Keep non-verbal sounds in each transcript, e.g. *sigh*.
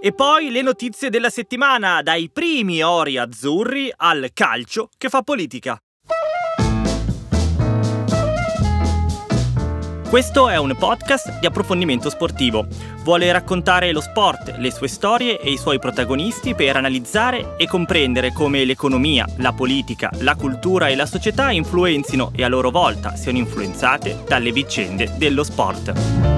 E poi le notizie della settimana, dai primi ori azzurri al calcio che fa politica. Questo è un podcast di approfondimento sportivo. Vuole raccontare lo sport, le sue storie e i suoi protagonisti per analizzare e comprendere come l'economia, la politica, la cultura e la società influenzino e a loro volta siano influenzate dalle vicende dello sport.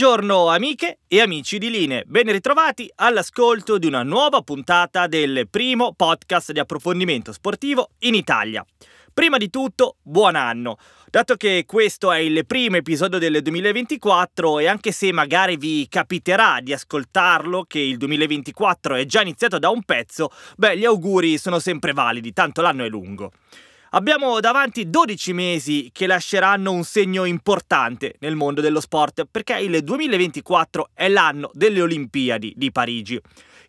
Buongiorno amiche e amici di Line, ben ritrovati all'ascolto di una nuova puntata del primo podcast di approfondimento sportivo in Italia. Prima di tutto, buon anno! Dato che questo è il primo episodio del 2024 e anche se magari vi capiterà di ascoltarlo che il 2024 è già iniziato da un pezzo, beh, gli auguri sono sempre validi, tanto l'anno è lungo. Abbiamo davanti 12 mesi che lasceranno un segno importante nel mondo dello sport perché il 2024 è l'anno delle Olimpiadi di Parigi.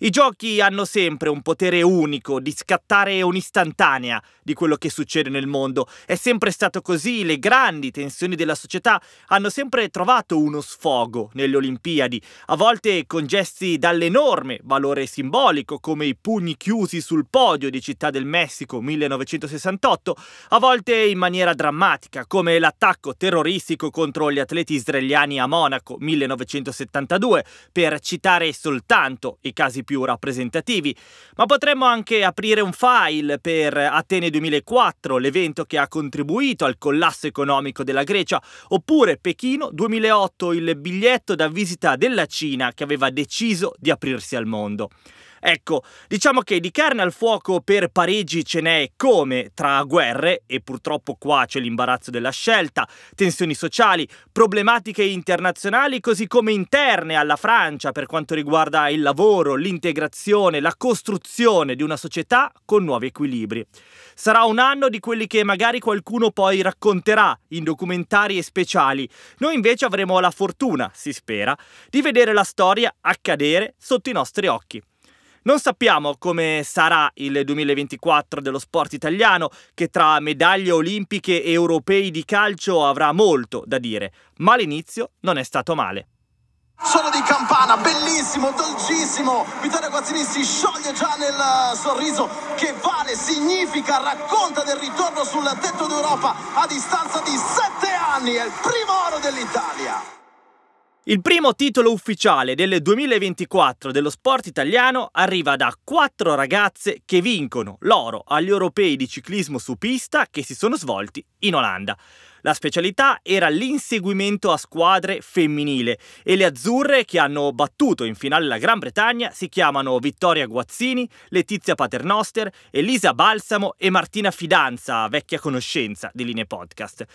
I giochi hanno sempre un potere unico di scattare un'istantanea di quello che succede nel mondo. È sempre stato così, le grandi tensioni della società hanno sempre trovato uno sfogo nelle Olimpiadi, a volte con gesti dall'enorme valore simbolico come i pugni chiusi sul podio di Città del Messico 1968, a volte in maniera drammatica come l'attacco terroristico contro gli atleti israeliani a Monaco 1972, per citare soltanto i casi più più rappresentativi, ma potremmo anche aprire un file per Atene 2004, l'evento che ha contribuito al collasso economico della Grecia, oppure Pechino 2008, il biglietto da visita della Cina che aveva deciso di aprirsi al mondo. Ecco, diciamo che di carne al fuoco per Parigi ce n'è come tra guerre, e purtroppo qua c'è l'imbarazzo della scelta, tensioni sociali, problematiche internazionali così come interne alla Francia per quanto riguarda il lavoro, l'integrazione, la costruzione di una società con nuovi equilibri. Sarà un anno di quelli che magari qualcuno poi racconterà in documentari e speciali. Noi invece avremo la fortuna, si spera, di vedere la storia accadere sotto i nostri occhi. Non sappiamo come sarà il 2024 dello sport italiano, che tra medaglie olimpiche e europei di calcio avrà molto da dire, ma l'inizio non è stato male. Suono di campana, bellissimo, dolcissimo. Vittorio Guazzini si scioglie già nel sorriso che vale, significa, racconta del ritorno sul tetto d'Europa a distanza di sette anni. È il primo oro dell'Italia. Il primo titolo ufficiale del 2024 dello sport italiano arriva da quattro ragazze che vincono l'oro agli europei di ciclismo su pista che si sono svolti in Olanda. La specialità era l'inseguimento a squadre femminile e le azzurre che hanno battuto in finale la Gran Bretagna si chiamano Vittoria Guazzini, Letizia Paternoster, Elisa Balsamo e Martina Fidanza, vecchia conoscenza di Linee Podcast.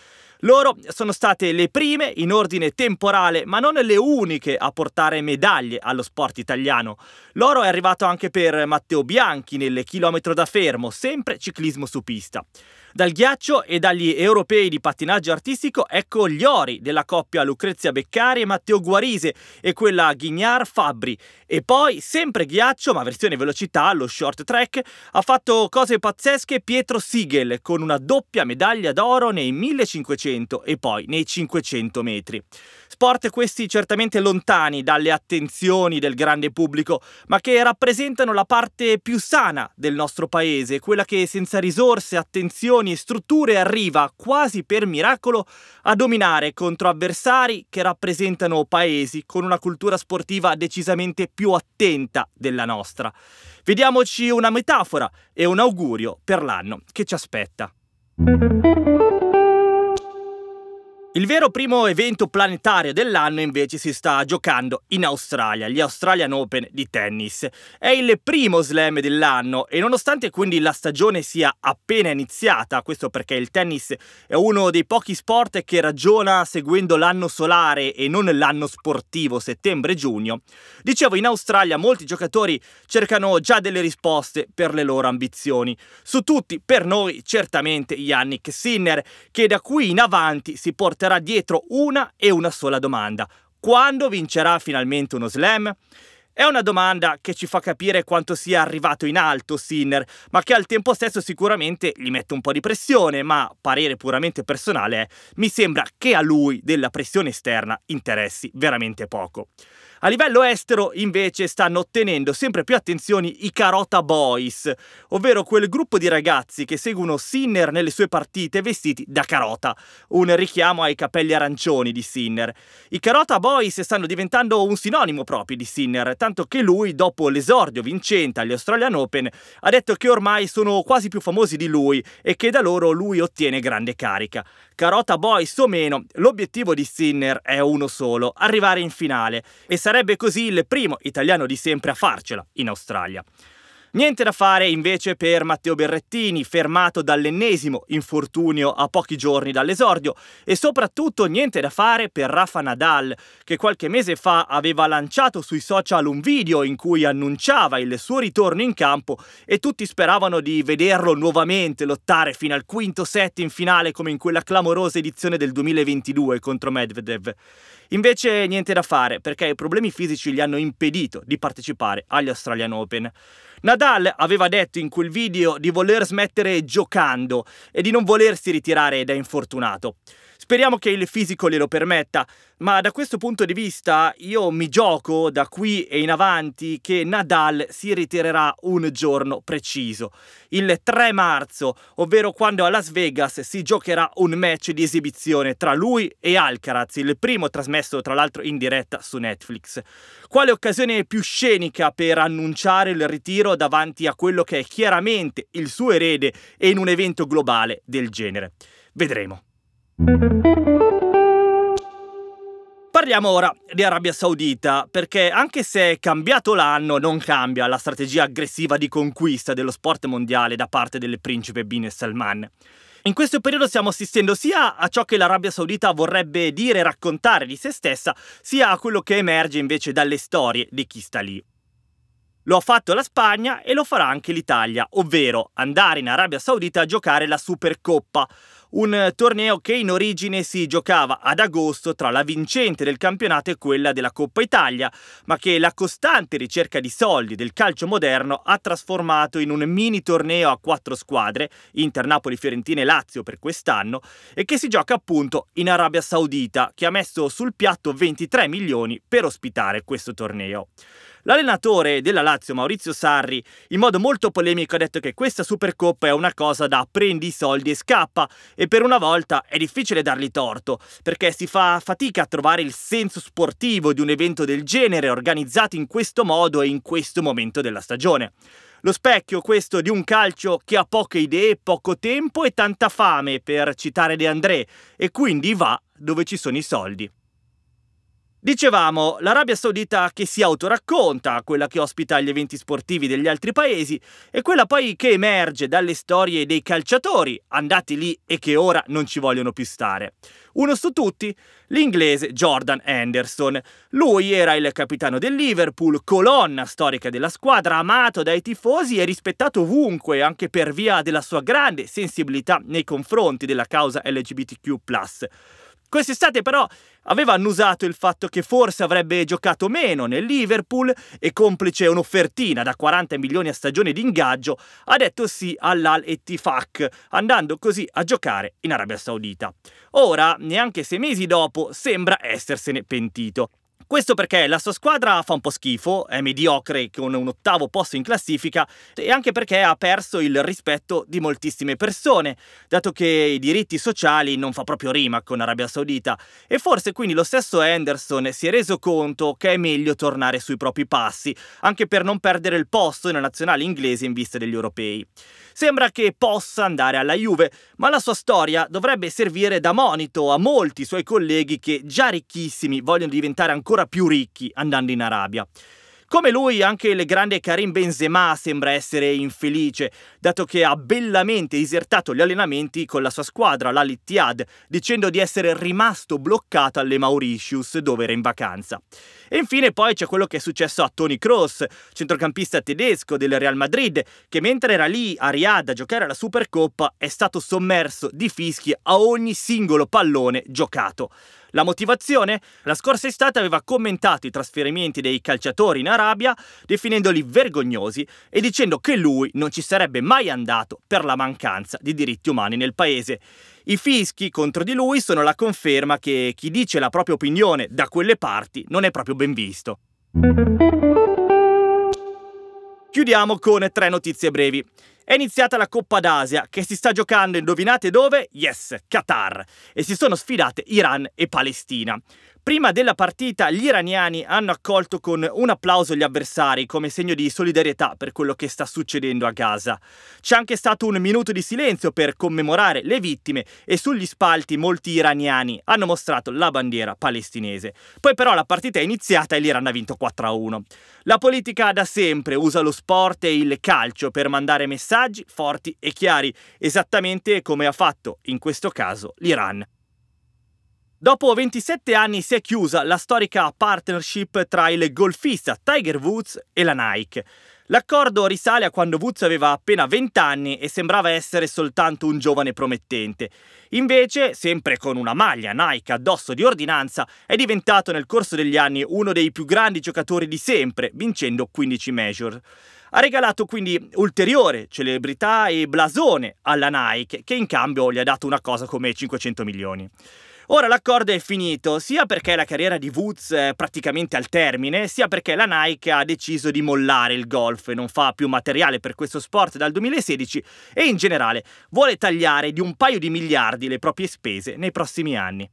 Loro sono state le prime in ordine temporale, ma non le uniche a portare medaglie allo sport italiano. L'oro è arrivato anche per Matteo Bianchi nel chilometro da fermo, sempre ciclismo su pista. Dal ghiaccio e dagli europei di pattinaggio artistico ecco gli ori della coppia Lucrezia Beccari e Matteo Guarise e quella Ghignard Fabbri. E poi, sempre ghiaccio, ma versione velocità, lo short track, ha fatto cose pazzesche Pietro Siegel con una doppia medaglia d'oro nei 1500 e poi nei 500 metri. Sport questi certamente lontani dalle attenzioni del grande pubblico, ma che rappresentano la parte più sana del nostro paese, quella che senza risorse, attenzioni e strutture arriva quasi per miracolo a dominare contro avversari che rappresentano paesi con una cultura sportiva decisamente più attenta della nostra. Vediamoci una metafora e un augurio per l'anno che ci aspetta. Il vero primo evento planetario dell'anno invece si sta giocando in Australia, gli Australian Open di tennis. È il primo slam dell'anno e nonostante quindi la stagione sia appena iniziata, questo perché il tennis è uno dei pochi sport che ragiona seguendo l'anno solare e non l'anno sportivo settembre-giugno, dicevo in Australia molti giocatori cercano già delle risposte per le loro ambizioni. Su tutti, per noi, certamente Yannick Sinner, che da qui in avanti si porterà porterà dietro una e una sola domanda. Quando vincerà finalmente uno slam? È una domanda che ci fa capire quanto sia arrivato in alto Sinner, ma che al tempo stesso sicuramente gli mette un po' di pressione, ma parere puramente personale è, mi sembra che a lui della pressione esterna interessi veramente poco. A livello estero, invece, stanno ottenendo sempre più attenzioni i Carota Boys, ovvero quel gruppo di ragazzi che seguono Sinner nelle sue partite vestiti da carota, un richiamo ai capelli arancioni di Sinner. I Carota Boys stanno diventando un sinonimo proprio di Sinner, tanto che lui, dopo l'esordio vincente agli Australian Open, ha detto che ormai sono quasi più famosi di lui e che da loro lui ottiene grande carica. Carota Boys o meno, l'obiettivo di Sinner è uno solo, arrivare in finale, e sarebbe così il primo italiano di sempre a farcela in Australia. Niente da fare invece per Matteo Berrettini, fermato dall'ennesimo infortunio a pochi giorni dall'esordio, e soprattutto niente da fare per Rafa Nadal, che qualche mese fa aveva lanciato sui social un video in cui annunciava il suo ritorno in campo e tutti speravano di vederlo nuovamente lottare fino al quinto set in finale come in quella clamorosa edizione del 2022 contro Medvedev. Invece niente da fare perché i problemi fisici gli hanno impedito di partecipare agli Australian Open. Nadal aveva detto in quel video di voler smettere giocando e di non volersi ritirare da infortunato. Speriamo che il fisico glielo permetta, ma da questo punto di vista io mi gioco da qui e in avanti che Nadal si ritirerà un giorno preciso, il 3 marzo, ovvero quando a Las Vegas si giocherà un match di esibizione tra lui e Alcaraz, il primo trasmesso tra l'altro in diretta su Netflix. Quale occasione più scenica per annunciare il ritiro davanti a quello che è chiaramente il suo erede e in un evento globale del genere. Vedremo. Parliamo ora di Arabia Saudita, perché anche se è cambiato l'anno, non cambia la strategia aggressiva di conquista dello sport mondiale da parte del principe Bin Salman. In questo periodo stiamo assistendo sia a ciò che l'Arabia Saudita vorrebbe dire e raccontare di se stessa, sia a quello che emerge invece dalle storie di chi sta lì. Lo ha fatto la Spagna e lo farà anche l'Italia, ovvero andare in Arabia Saudita a giocare la Supercoppa, un torneo che in origine si giocava ad agosto tra la vincente del campionato e quella della Coppa Italia, ma che la costante ricerca di soldi del calcio moderno ha trasformato in un mini torneo a quattro squadre, Inter, Napoli, Fiorentina e Lazio per quest'anno, e che si gioca appunto in Arabia Saudita, che ha messo sul piatto 23 milioni per ospitare questo torneo. L'allenatore della Lazio, Maurizio Sarri, in modo molto polemico ha detto che questa Supercoppa è una cosa da prendi i soldi e scappa e per una volta è difficile dargli torto, perché si fa fatica a trovare il senso sportivo di un evento del genere organizzato in questo modo e in questo momento della stagione. Lo specchio questo di un calcio che ha poche idee, poco tempo e tanta fame, per citare De André, e quindi va dove ci sono i soldi. Dicevamo, l'Arabia Saudita che si autoracconta, quella che ospita gli eventi sportivi degli altri paesi, e quella poi che emerge dalle storie dei calciatori andati lì e che ora non ci vogliono più stare. Uno su tutti, l'inglese Jordan Anderson. Lui era il capitano del Liverpool, colonna storica della squadra, amato dai tifosi e rispettato ovunque, anche per via della sua grande sensibilità nei confronti della causa LGBTQ Quest'estate però aveva annusato il fatto che forse avrebbe giocato meno nel Liverpool e complice un'offertina da 40 milioni a stagione di ingaggio ha detto sì all'Al Ettifaq, andando così a giocare in Arabia Saudita. Ora, neanche sei mesi dopo, sembra essersene pentito. Questo perché la sua squadra fa un po' schifo, è mediocre con un ottavo posto in classifica e anche perché ha perso il rispetto di moltissime persone, dato che i diritti sociali non fa proprio rima con Arabia Saudita e forse quindi lo stesso Henderson si è reso conto che è meglio tornare sui propri passi, anche per non perdere il posto nella nazionale inglese in vista degli europei. Sembra che possa andare alla Juve, ma la sua storia dovrebbe servire da monito a molti suoi colleghi che già ricchissimi vogliono diventare ancora più ricchi andando in Arabia. Come lui, anche il grande Karim Benzema sembra essere infelice, dato che ha bellamente disertato gli allenamenti con la sua squadra, la Littiad, dicendo di essere rimasto bloccato alle Mauritius, dove era in vacanza. E infine poi c'è quello che è successo a Tony Kroos, centrocampista tedesco del Real Madrid, che mentre era lì a Riyadh a giocare alla Supercoppa è stato sommerso di fischi a ogni singolo pallone giocato. La motivazione? La scorsa estate aveva commentato i trasferimenti dei calciatori in Arabia, definendoli vergognosi e dicendo che lui non ci sarebbe mai andato per la mancanza di diritti umani nel paese. I fischi contro di lui sono la conferma che chi dice la propria opinione da quelle parti non è proprio ben visto. Chiudiamo con tre notizie brevi. È iniziata la Coppa d'Asia che si sta giocando, indovinate dove? Yes, Qatar. E si sono sfidate Iran e Palestina. Prima della partita gli iraniani hanno accolto con un applauso gli avversari come segno di solidarietà per quello che sta succedendo a Gaza. C'è anche stato un minuto di silenzio per commemorare le vittime e sugli spalti molti iraniani hanno mostrato la bandiera palestinese. Poi però la partita è iniziata e l'Iran ha vinto 4-1. La politica da sempre usa lo sport e il calcio per mandare messaggi forti e chiari, esattamente come ha fatto in questo caso l'Iran. Dopo 27 anni si è chiusa la storica partnership tra il golfista Tiger Woods e la Nike. L'accordo risale a quando Woods aveva appena 20 anni e sembrava essere soltanto un giovane promettente. Invece, sempre con una maglia Nike addosso di ordinanza, è diventato nel corso degli anni uno dei più grandi giocatori di sempre, vincendo 15 major. Ha regalato quindi ulteriore celebrità e blasone alla Nike, che in cambio gli ha dato una cosa come 500 milioni. Ora l'accordo è finito, sia perché la carriera di Woods è praticamente al termine, sia perché la Nike ha deciso di mollare il golf e non fa più materiale per questo sport dal 2016 e in generale vuole tagliare di un paio di miliardi le proprie spese nei prossimi anni.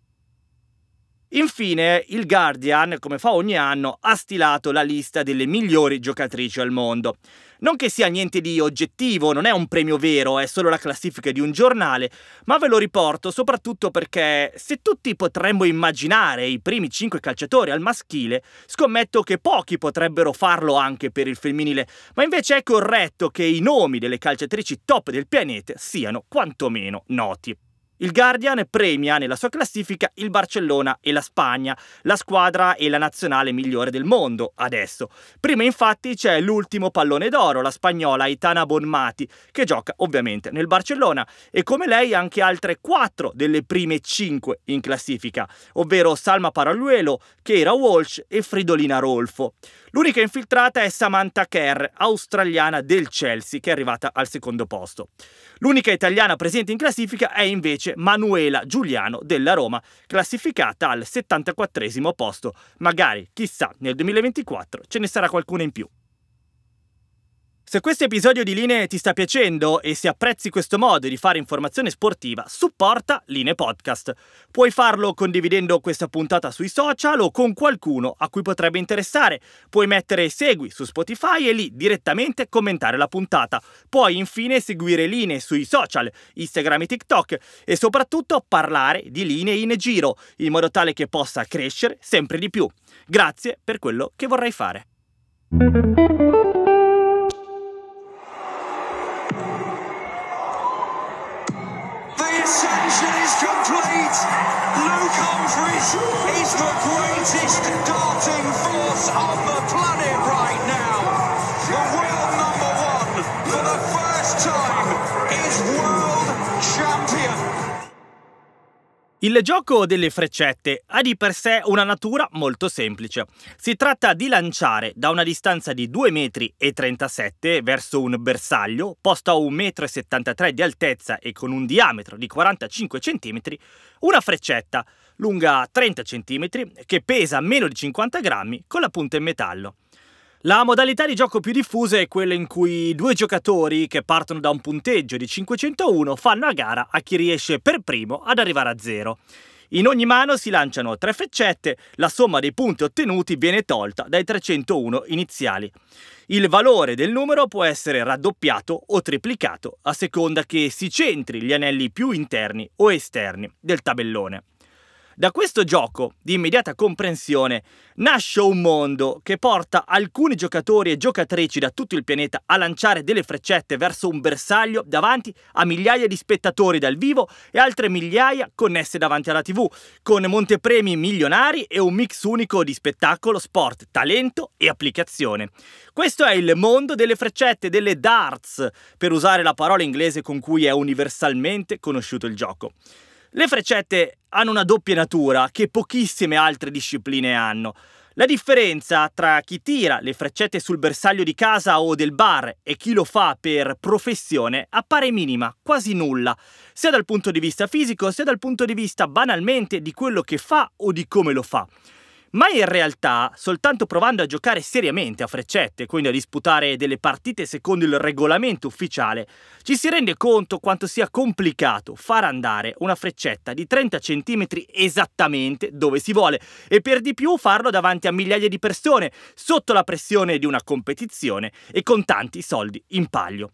Infine, il Guardian, come fa ogni anno, ha stilato la lista delle migliori giocatrici al mondo. Non che sia niente di oggettivo, non è un premio vero, è solo la classifica di un giornale, ma ve lo riporto soprattutto perché se tutti potremmo immaginare i primi 5 calciatori al maschile, scommetto che pochi potrebbero farlo anche per il femminile, ma invece è corretto che i nomi delle calciatrici top del pianeta siano quantomeno noti. Il Guardian premia nella sua classifica il Barcellona e la Spagna, la squadra e la nazionale migliore del mondo adesso. Prima infatti c'è l'ultimo pallone d'oro, la spagnola Itana Bonmati, che gioca ovviamente nel Barcellona e come lei anche altre quattro delle prime cinque in classifica, ovvero Salma Paraluelo, Keira Walsh e Fridolina Rolfo. L'unica infiltrata è Samantha Kerr, australiana del Chelsea, che è arrivata al secondo posto. L'unica italiana presente in classifica è invece Manuela Giuliano della Roma, classificata al 74 posto. Magari, chissà, nel 2024 ce ne sarà qualcuna in più. Se questo episodio di Linee ti sta piacendo e se apprezzi questo modo di fare informazione sportiva, supporta Linee Podcast. Puoi farlo condividendo questa puntata sui social o con qualcuno a cui potrebbe interessare. Puoi mettere segui su Spotify e lì direttamente commentare la puntata. Puoi infine seguire Linee sui social, Instagram e TikTok e soprattutto parlare di Linee in giro, in modo tale che possa crescere sempre di più. Grazie per quello che vorrai fare. Ascension is complete. Luke Humphries is the greatest darting force on the planet right Il gioco delle freccette ha di per sé una natura molto semplice. Si tratta di lanciare da una distanza di 2,37 m verso un bersaglio posto a 1,73 m di altezza e con un diametro di 45 cm una freccetta lunga 30 cm che pesa meno di 50 grammi con la punta in metallo. La modalità di gioco più diffusa è quella in cui due giocatori che partono da un punteggio di 501 fanno a gara a chi riesce per primo ad arrivare a zero. In ogni mano si lanciano tre freccette, la somma dei punti ottenuti viene tolta dai 301 iniziali. Il valore del numero può essere raddoppiato o triplicato a seconda che si centri gli anelli più interni o esterni del tabellone. Da questo gioco di immediata comprensione nasce un mondo che porta alcuni giocatori e giocatrici da tutto il pianeta a lanciare delle freccette verso un bersaglio davanti a migliaia di spettatori dal vivo e altre migliaia connesse davanti alla TV, con montepremi milionari e un mix unico di spettacolo, sport, talento e applicazione. Questo è il mondo delle freccette, delle darts, per usare la parola inglese con cui è universalmente conosciuto il gioco. Le freccette hanno una doppia natura che pochissime altre discipline hanno. La differenza tra chi tira le freccette sul bersaglio di casa o del bar e chi lo fa per professione appare minima, quasi nulla, sia dal punto di vista fisico sia dal punto di vista banalmente di quello che fa o di come lo fa. Ma in realtà, soltanto provando a giocare seriamente a freccette, quindi a disputare delle partite secondo il regolamento ufficiale, ci si rende conto quanto sia complicato far andare una freccetta di 30 cm esattamente dove si vuole e per di più farlo davanti a migliaia di persone, sotto la pressione di una competizione e con tanti soldi in palio.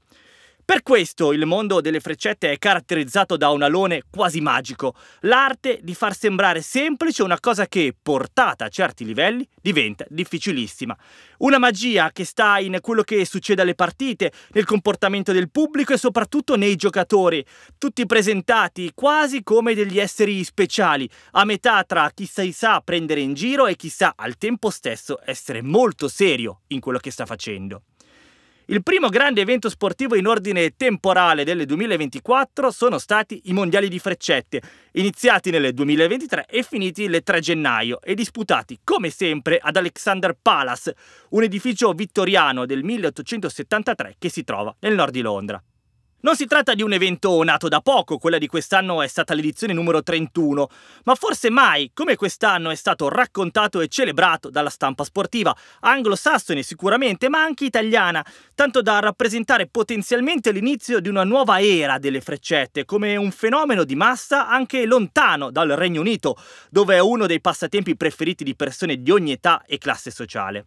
Per questo il mondo delle freccette è caratterizzato da un alone quasi magico, l'arte di far sembrare semplice una cosa che, portata a certi livelli, diventa difficilissima. Una magia che sta in quello che succede alle partite, nel comportamento del pubblico e soprattutto nei giocatori, tutti presentati quasi come degli esseri speciali, a metà tra chi si sa prendere in giro e chi sa al tempo stesso essere molto serio in quello che sta facendo. Il primo grande evento sportivo in ordine temporale del 2024 sono stati i mondiali di freccette, iniziati nel 2023 e finiti il 3 gennaio e disputati come sempre ad Alexander Palace, un edificio vittoriano del 1873 che si trova nel nord di Londra. Non si tratta di un evento nato da poco, quella di quest'anno è stata l'edizione numero 31, ma forse mai come quest'anno è stato raccontato e celebrato dalla stampa sportiva, anglosassone sicuramente, ma anche italiana, tanto da rappresentare potenzialmente l'inizio di una nuova era delle freccette, come un fenomeno di massa anche lontano dal Regno Unito, dove è uno dei passatempi preferiti di persone di ogni età e classe sociale.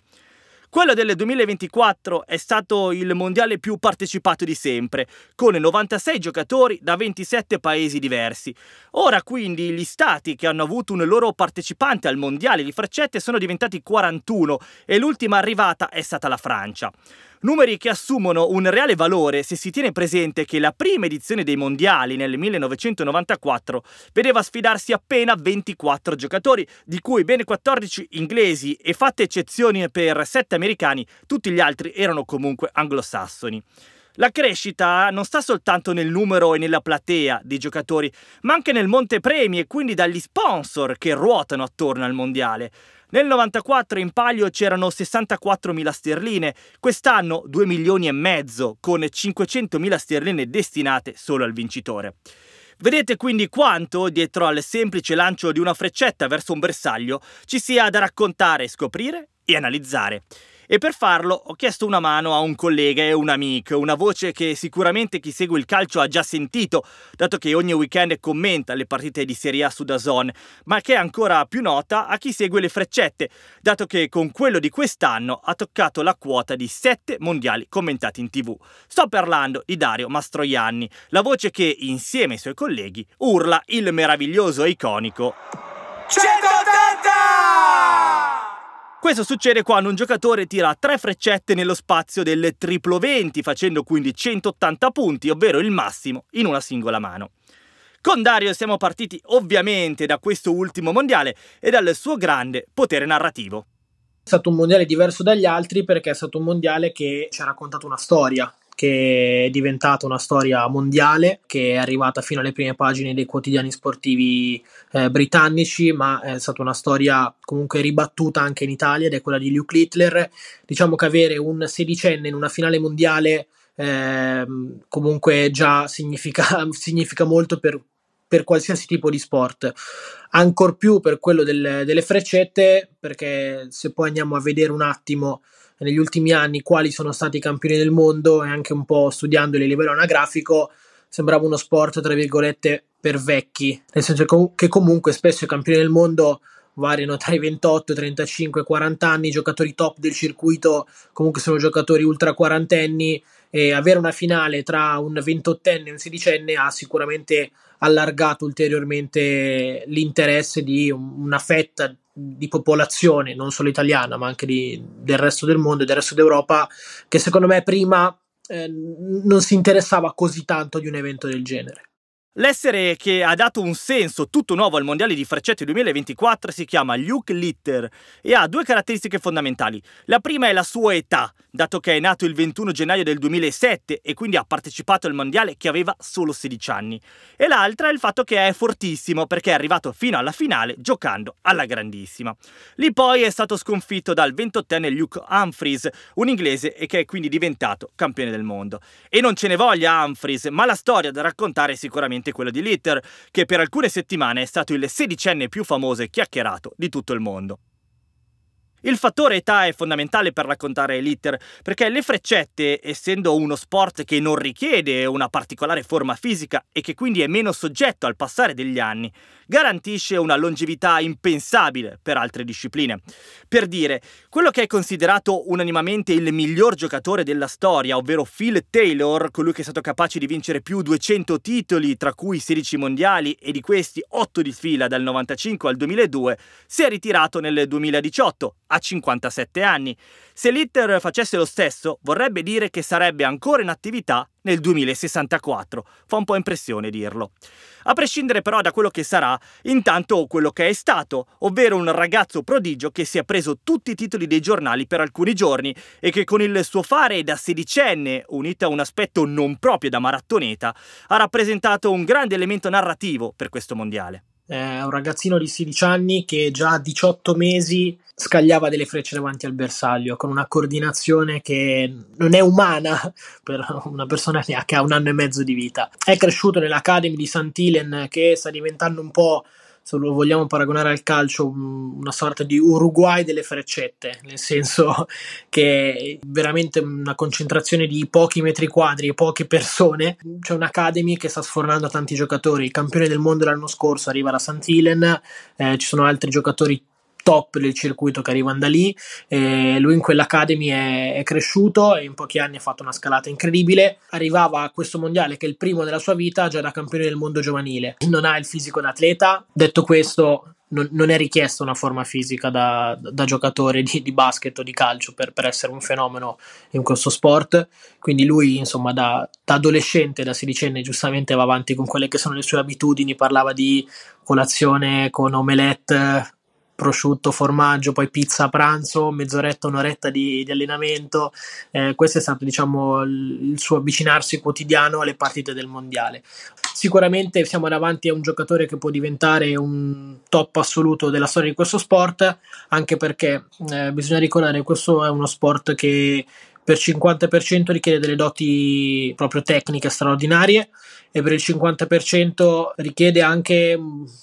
Quello del 2024 è stato il mondiale più partecipato di sempre, con 96 giocatori da 27 paesi diversi. Ora quindi gli stati che hanno avuto un loro partecipante al mondiale di freccette sono diventati 41 e l'ultima arrivata è stata la Francia. Numeri che assumono un reale valore se si tiene presente che la prima edizione dei mondiali nel 1994 vedeva sfidarsi appena 24 giocatori, di cui bene 14 inglesi e fatte eccezioni per 7 americani, tutti gli altri erano comunque anglosassoni. La crescita non sta soltanto nel numero e nella platea di giocatori, ma anche nel montepremi e quindi dagli sponsor che ruotano attorno al mondiale. Nel 94 in palio c'erano 64.000 sterline, quest'anno 2 milioni e mezzo, con 500.000 sterline destinate solo al vincitore. Vedete quindi quanto, dietro al semplice lancio di una freccetta verso un bersaglio, ci sia da raccontare, scoprire e analizzare e per farlo ho chiesto una mano a un collega e un amico, una voce che sicuramente chi segue il calcio ha già sentito, dato che ogni weekend commenta le partite di Serie A su Dazon, ma che è ancora più nota a chi segue le freccette, dato che con quello di quest'anno ha toccato la quota di 7 mondiali commentati in tv. Sto parlando di Dario Mastroianni, la voce che insieme ai suoi colleghi urla il meraviglioso e iconico 180! Questo succede quando un giocatore tira tre freccette nello spazio del triplo 20, facendo quindi 180 punti, ovvero il massimo, in una singola mano. Con Dario siamo partiti ovviamente da questo ultimo mondiale e dal suo grande potere narrativo. È stato un mondiale diverso dagli altri perché è stato un mondiale che ci ha raccontato una storia, che è diventata una storia mondiale, che è arrivata fino alle prime pagine dei quotidiani sportivi eh, britannici, ma è stata una storia comunque ribattuta anche in Italia ed è quella di Luke Littler. Diciamo che avere un sedicenne in una finale mondiale eh, comunque già significa, *laughs* significa molto per, per qualsiasi tipo di sport, ancor più per quello del, delle freccette, perché se poi andiamo a vedere un attimo negli ultimi anni quali sono stati i campioni del mondo e anche un po' studiandoli a livello anagrafico, sembrava uno sport, tra virgolette, per vecchi, nel senso che comunque spesso i campioni del mondo variano tra i 28, 35, 40 anni, i giocatori top del circuito comunque sono giocatori ultra quarantenni e avere una finale tra un 28enne e un 16enne ha sicuramente allargato ulteriormente l'interesse di una fetta di popolazione, non solo italiana, ma anche di, del resto del mondo e del resto d'Europa, che secondo me prima eh, non si interessava così tanto di un evento del genere. L'essere che ha dato un senso tutto nuovo al Mondiale di Freccette 2024 si chiama Luke Litter e ha due caratteristiche fondamentali. La prima è la sua età, dato che è nato il 21 gennaio del 2007 e quindi ha partecipato al Mondiale che aveva solo 16 anni. E l'altra è il fatto che è fortissimo perché è arrivato fino alla finale giocando alla grandissima. Lì poi è stato sconfitto dal 28enne Luke Humphries, un inglese e che è quindi diventato campione del mondo. E non ce ne voglia Humphries, ma la storia da raccontare è sicuramente sicuramente quella di Litter, che per alcune settimane è stato il sedicenne più famoso e chiacchierato di tutto il mondo. Il fattore età è fondamentale per raccontare l'iter, perché le freccette, essendo uno sport che non richiede una particolare forma fisica e che quindi è meno soggetto al passare degli anni, garantisce una longevità impensabile per altre discipline. Per dire, quello che è considerato unanimamente il miglior giocatore della storia, ovvero Phil Taylor, colui che è stato capace di vincere più 200 titoli, tra cui 16 mondiali e di questi 8 di fila dal 95 al 2002, si è ritirato nel 2018 a 57 anni. Se l'Inter facesse lo stesso, vorrebbe dire che sarebbe ancora in attività nel 2064. Fa un po' impressione dirlo. A prescindere però da quello che sarà, intanto quello che è stato, ovvero un ragazzo prodigio che si è preso tutti i titoli dei giornali per alcuni giorni e che con il suo fare da sedicenne, unito a un aspetto non proprio da marattoneta, ha rappresentato un grande elemento narrativo per questo mondiale. È un ragazzino di 16 anni che già a 18 mesi scagliava delle frecce davanti al bersaglio con una coordinazione che non è umana *laughs* per una persona che ha un anno e mezzo di vita. È cresciuto nell'Academy di Sant'Ilen che sta diventando un po' se lo vogliamo paragonare al calcio, una sorta di Uruguay delle freccette, nel senso *laughs* che è veramente una concentrazione di pochi metri quadri e poche persone. C'è un'academy che sta sfornando tanti giocatori. Il campione del mondo l'anno scorso arriva da Sant'Ilen, eh, ci sono altri giocatori top del circuito che arrivano da lì. Eh, lui in quell'Academy è, è, cresciuto e in pochi anni ha fatto una scalata incredibile. Arrivava a questo mondiale che è il primo della sua vita già da campione del mondo giovanile. Non ha il fisico da atleta. Detto questo, non, non è richiesta una forma fisica da, da giocatore di, di, basket o di calcio per, per, essere un fenomeno in questo sport. Quindi lui, insomma, da, da adolescente, da sedicenne, giustamente va avanti con quelle che sono le sue abitudini. Parlava di colazione con omelette prosciutto, formaggio, poi pizza a pranzo, mezz'oretta, un'oretta di, di allenamento. Eh, questo è stato, diciamo, il, suo avvicinarsi quotidiano alle partite del mondiale. Sicuramente siamo davanti a un giocatore che può diventare un top assoluto della storia di questo sport, anche perché eh, bisogna ricordare che questo è uno sport che per 50% richiede delle doti proprio tecniche straordinarie e per il 50% richiede anche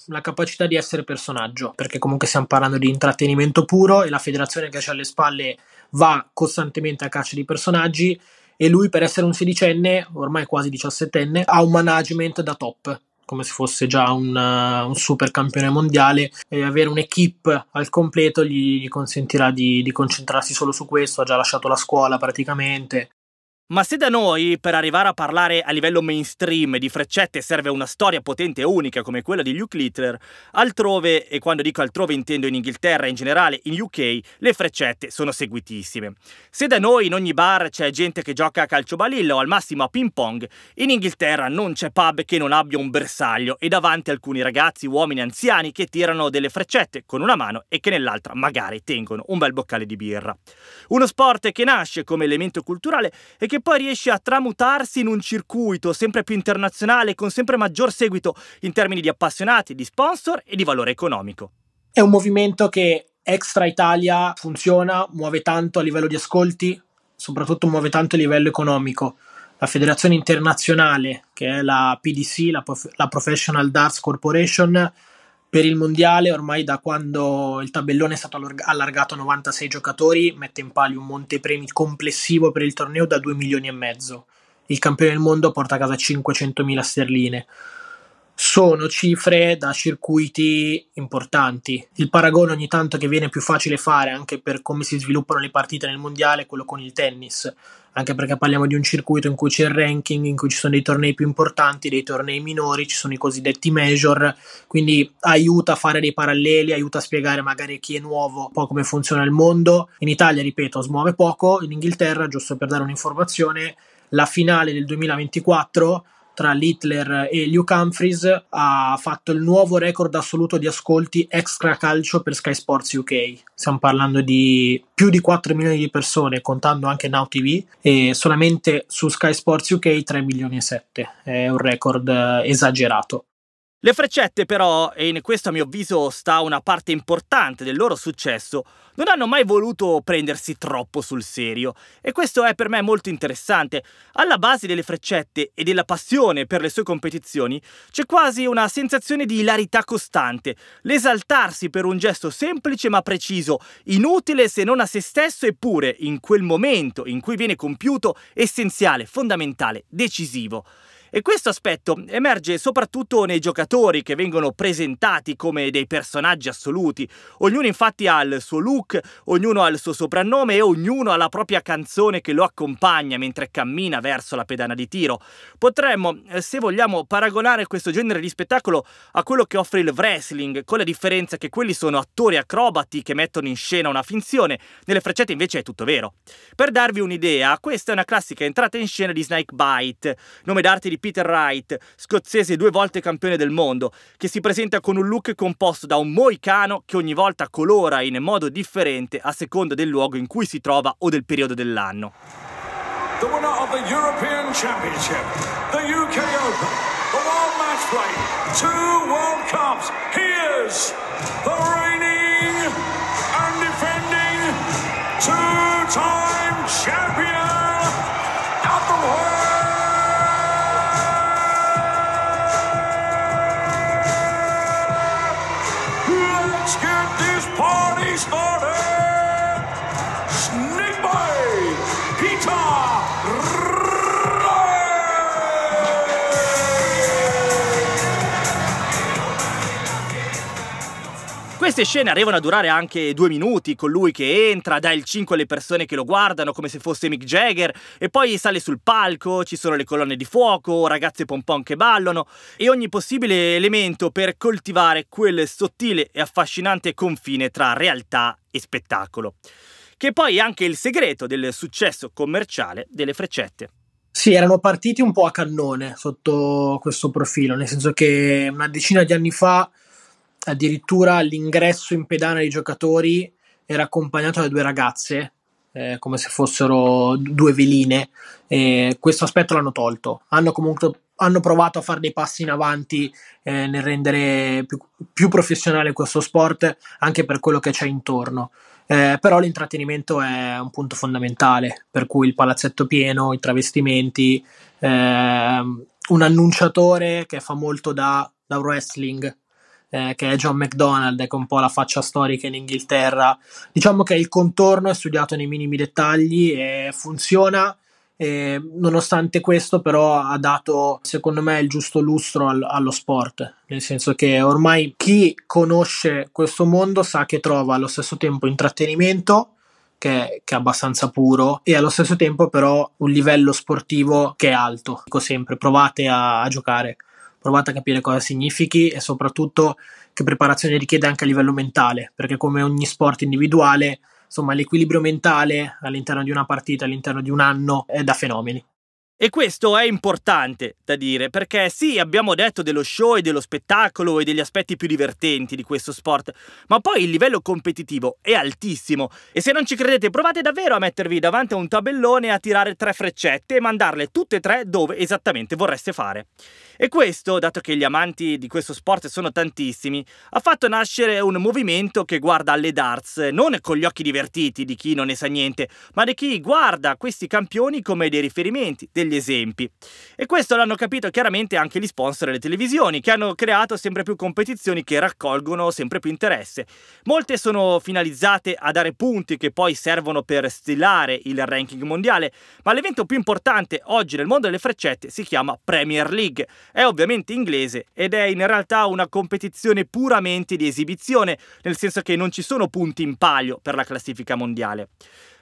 la capacità di essere personaggio, perché comunque stiamo parlando di intrattenimento puro e la federazione che c'è alle spalle va costantemente a caccia di personaggi e lui per essere un sedicenne, ormai quasi diciassettenne, ha un management da top come se fosse già un, uh, un super campione mondiale e avere un'equipe al completo gli, gli consentirà di, di, concentrarsi solo su questo, ha già lasciato la scuola praticamente ma se da noi, per arrivare a parlare a livello mainstream di freccette, serve una storia potente e unica come quella di Luke Littler, altrove, e quando dico altrove intendo in Inghilterra e in generale in UK, le freccette sono seguitissime. Se da noi in ogni bar c'è gente che gioca a calcio balilla o al massimo a ping pong, in Inghilterra non c'è pub che non abbia un bersaglio e davanti alcuni ragazzi, uomini anziani che tirano delle freccette con una mano e che nell'altra magari tengono un bel boccale di birra. Uno sport che nasce come elemento culturale e che poi riesce a tramutarsi in un circuito sempre più internazionale con sempre maggior seguito in termini di appassionati, di sponsor e di valore economico. È un movimento che extra Italia funziona, muove tanto a livello di ascolti, soprattutto muove tanto a livello economico. La federazione internazionale, che è la PDC, la, la Professional Darts Corporation, per il mondiale, ormai da quando il tabellone è stato allargato a 96 giocatori, mette in palio un montepremi complessivo per il torneo da 2 milioni e mezzo. Il campione del mondo porta a casa 500.000 sterline sono cifre da circuiti importanti. Il paragone ogni tanto che viene più facile fare anche per come si sviluppano le partite nel mondiale è quello con il tennis, anche perché parliamo di un circuito in cui c'è il ranking, in cui ci sono dei tornei più importanti, dei tornei minori, ci sono i cosiddetti major, quindi aiuta a fare dei paralleli, aiuta a spiegare magari chi è nuovo un po' come funziona il mondo. In Italia, ripeto, smuove poco, in Inghilterra, giusto per dare un'informazione, la finale del 2024 tra l'Hitler e Luke Humphries ha fatto il nuovo record assoluto di ascolti extra calcio per Sky Sports UK. Stiamo parlando di più di 4 milioni di persone, contando anche Now TV, e solamente su Sky Sports UK 3 milioni e 7. È un record eh, esagerato. Le freccette però, e in questo a mio avviso sta una parte importante del loro successo, non hanno mai voluto prendersi troppo sul serio e questo è per me molto interessante. Alla base delle freccette e della passione per le sue competizioni c'è quasi una sensazione di hilarità costante, l'esaltarsi per un gesto semplice ma preciso, inutile se non a se stesso eppure in quel momento in cui viene compiuto essenziale, fondamentale, decisivo. E questo aspetto emerge soprattutto nei giocatori che vengono presentati come dei personaggi assoluti. Ognuno infatti ha il suo look, ognuno ha il suo soprannome e ognuno ha la propria canzone che lo accompagna mentre cammina verso la pedana di tiro. Potremmo, eh, se vogliamo, paragonare questo genere di spettacolo a quello che offre il wrestling, con la differenza che quelli sono attori acrobati che mettono in scena una finzione, nelle freccette invece è tutto vero. Per darvi un'idea, questa è una classica entrata in scena di Snake Bite, nome d'arte di Peter Wright, scozzese due volte campione del mondo, che si presenta con un look composto da un moicano che ogni volta colora in modo differente a seconda del luogo in cui si trova o del periodo dell'anno. The winner of the European Championship, the UK Open, the World Match Play, two World Cups, he is the reigning and defending two-time champion Queste scene arrivano a durare anche due minuti, con lui che entra, dà il 5 alle persone che lo guardano come se fosse Mick Jagger, e poi sale sul palco, ci sono le colonne di fuoco, ragazze pompon che ballano, e ogni possibile elemento per coltivare quel sottile e affascinante confine tra realtà e spettacolo. Che poi è anche il segreto del successo commerciale delle freccette. Sì, erano partiti un po' a cannone sotto questo profilo, nel senso che una decina di anni fa addirittura l'ingresso in pedana dei giocatori era accompagnato da due ragazze, eh, come se fossero due veline. E questo aspetto l'hanno tolto. Hanno comunque hanno provato a fare dei passi in avanti eh, nel rendere più, più, professionale questo sport anche per quello che c'è intorno. Eh, però l'intrattenimento è un punto fondamentale, per cui il palazzetto pieno, i travestimenti, eh, un annunciatore che fa molto da, da wrestling, eh, che è John McDonald, che è un po' la faccia storica in Inghilterra. Diciamo che il contorno è studiato nei minimi dettagli e funziona. E nonostante questo, però, ha dato secondo me il giusto lustro al, allo sport, nel senso che ormai chi conosce questo mondo sa che trova allo stesso tempo intrattenimento, che, che, è abbastanza puro e allo stesso tempo però un livello sportivo che è alto. Dico sempre, provate a, a giocare provate a capire cosa significhi e soprattutto che preparazione richiede anche a livello mentale, perché come ogni sport individuale, insomma, l'equilibrio mentale all'interno di una partita, all'interno di un anno, è da fenomeni. E questo è importante da dire perché sì, abbiamo detto dello show e dello spettacolo e degli aspetti più divertenti di questo sport, ma poi il livello competitivo è altissimo e se non ci credete provate davvero a mettervi davanti a un tabellone a tirare tre freccette e mandarle tutte e tre dove esattamente vorreste fare. E questo, dato che gli amanti di questo sport sono tantissimi, ha fatto nascere un movimento che guarda alle darts non con gli occhi divertiti di chi non ne sa niente, ma di chi guarda questi campioni come dei riferimenti, degli degli esempi. E questo l'hanno capito chiaramente anche gli sponsor delle televisioni, che hanno creato sempre più competizioni che raccolgono sempre più interesse. Molte sono finalizzate a dare punti che poi servono per stilare il ranking mondiale, ma l'evento più importante oggi nel mondo delle freccette si chiama Premier League. È ovviamente inglese ed è in realtà una competizione puramente di esibizione, nel senso che non ci sono punti in palio per la classifica mondiale.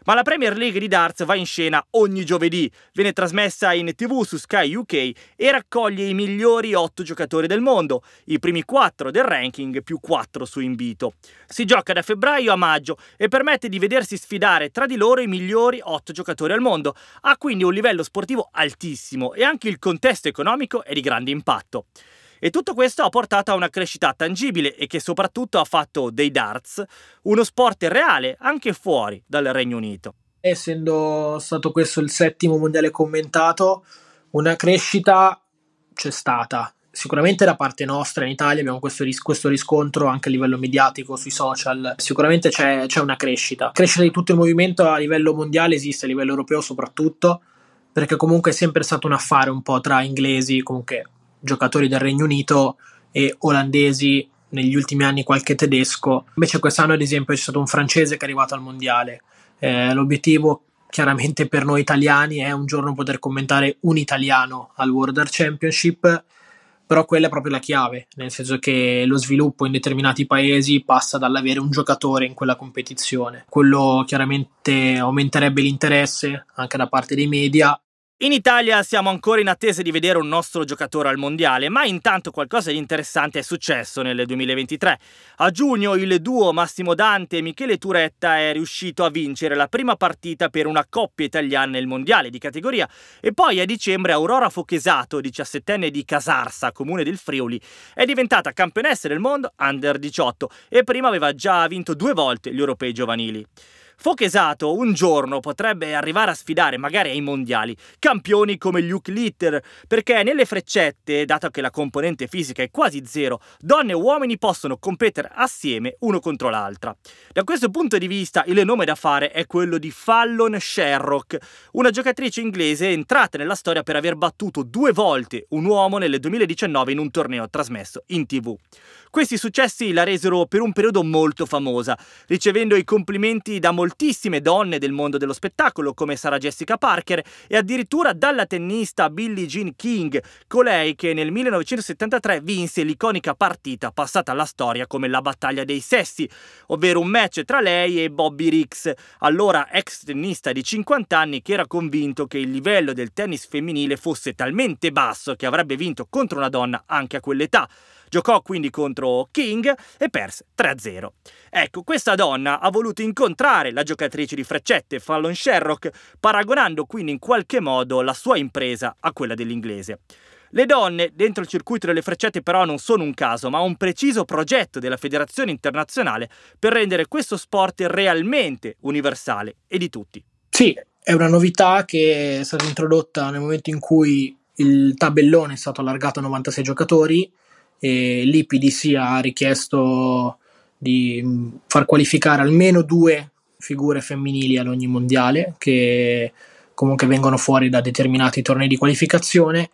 Ma la Premier League di darts va in scena ogni giovedì, viene trasmessa in tv su Sky UK e raccoglie i migliori 8 giocatori del mondo, i primi 4 del ranking più 4 su invito. Si gioca da febbraio a maggio e permette di vedersi sfidare tra di loro i migliori 8 giocatori al mondo. Ha quindi un livello sportivo altissimo e anche il contesto economico è di grande impatto. E tutto questo ha portato a una crescita tangibile e che soprattutto ha fatto dei darts uno sport reale anche fuori dal Regno Unito. Essendo stato questo il settimo mondiale commentato, una crescita c'è stata. Sicuramente da parte nostra in Italia abbiamo questo, ris- questo riscontro anche a livello mediatico, sui social. Sicuramente c'è, c'è una crescita. Crescita di tutto il movimento a livello mondiale esiste, a livello europeo soprattutto, perché comunque è sempre stato un affare un po' tra inglesi, comunque giocatori del Regno Unito e olandesi, negli ultimi anni qualche tedesco. Invece quest'anno ad esempio c'è stato un francese che è arrivato al mondiale. Eh, l'obiettivo chiaramente per noi italiani è un giorno poter commentare un italiano al World Art Championship, però quella è proprio la chiave, nel senso che lo sviluppo in determinati paesi passa dall'avere un giocatore in quella competizione. Quello chiaramente aumenterebbe l'interesse anche da parte dei media in Italia siamo ancora in attesa di vedere un nostro giocatore al mondiale, ma intanto qualcosa di interessante è successo nel 2023. A giugno il duo Massimo Dante e Michele Turetta è riuscito a vincere la prima partita per una coppia italiana nel mondiale di categoria e poi a dicembre Aurora Fochesato, 17enne di Casarsa, comune del Friuli, è diventata campionessa del mondo under 18 e prima aveva già vinto due volte gli europei giovanili. Fochesato un giorno potrebbe arrivare a sfidare, magari ai mondiali, campioni come Luke Litter, perché nelle freccette, dato che la componente fisica è quasi zero, donne e uomini possono competere assieme uno contro l'altra. Da questo punto di vista il nome da fare è quello di Fallon Sherrock, una giocatrice inglese entrata nella storia per aver battuto due volte un uomo nel 2019 in un torneo trasmesso in tv. Questi successi la resero per un periodo molto famosa, ricevendo i complimenti da moltissime donne del mondo dello spettacolo come Sarah Jessica Parker e addirittura dalla tennista Billie Jean King, colei che nel 1973 vinse l'iconica partita passata alla storia come la battaglia dei sessi, ovvero un match tra lei e Bobby Riggs, allora ex tennista di 50 anni che era convinto che il livello del tennis femminile fosse talmente basso che avrebbe vinto contro una donna anche a quell'età. Giocò quindi contro King e perse 3-0. Ecco, questa donna ha voluto incontrare la giocatrice di freccette Fallon Sherrock, paragonando quindi in qualche modo la sua impresa a quella dell'inglese. Le donne dentro il circuito delle freccette però non sono un caso, ma un preciso progetto della Federazione Internazionale per rendere questo sport realmente universale e di tutti. Sì, è una novità che è stata introdotta nel momento in cui il tabellone è stato allargato a 96 giocatori e l'IPDC ha richiesto di mm, far qualificare almeno due figure femminili ad ogni mondiale che comunque vengono fuori da determinati tornei di qualificazione.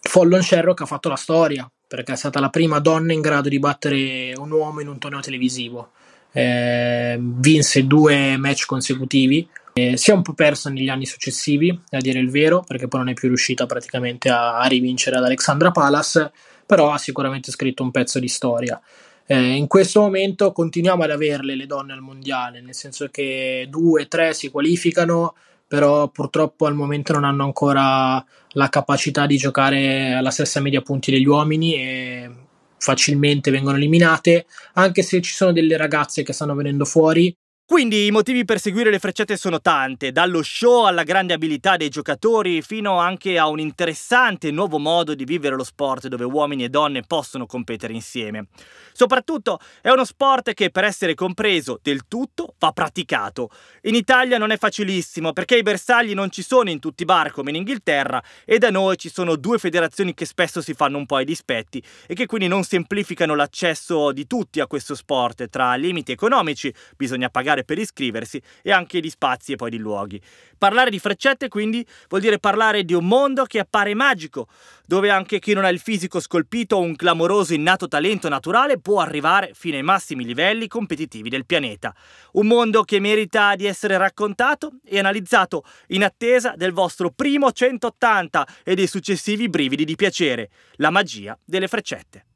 Follon Sherrock ha fatto la storia perché è stata la prima donna in grado di battere un uomo in un torneo televisivo. Eh, vinse due match consecutivi. Eh, si è un po' persa negli anni successivi, a dire il vero, perché poi non è più riuscita praticamente a, a rivincere ad Alexandra Palace però ha sicuramente scritto un pezzo di storia. Eh, in questo momento continuiamo ad averle le donne al mondiale, nel senso che due, tre si qualificano, però purtroppo al momento non hanno ancora la capacità di giocare alla stessa media punti degli uomini e facilmente vengono eliminate, anche se ci sono delle ragazze che stanno venendo fuori Quindi i motivi per seguire le freccette sono tante, dallo show alla grande abilità dei giocatori fino anche a un interessante nuovo modo di vivere lo sport dove uomini e donne possono competere insieme. Soprattutto è uno sport che per essere compreso del tutto va praticato. In Italia non è facilissimo perché i bersagli non ci sono in tutti i bar come in Inghilterra e da noi ci sono due federazioni che spesso si fanno un po' ai dispetti e che quindi non semplificano l'accesso di tutti a questo sport tra limiti economici, bisogna pagare pagare per iscriversi e anche di spazi e poi di luoghi. Parlare di freccette quindi vuol dire parlare di un mondo che appare magico, dove anche chi non ha il fisico scolpito o un clamoroso innato talento naturale può arrivare fino ai massimi livelli competitivi del pianeta. Un mondo che merita di essere raccontato e analizzato in attesa del vostro primo 180 e dei successivi brividi di piacere, la magia delle freccette.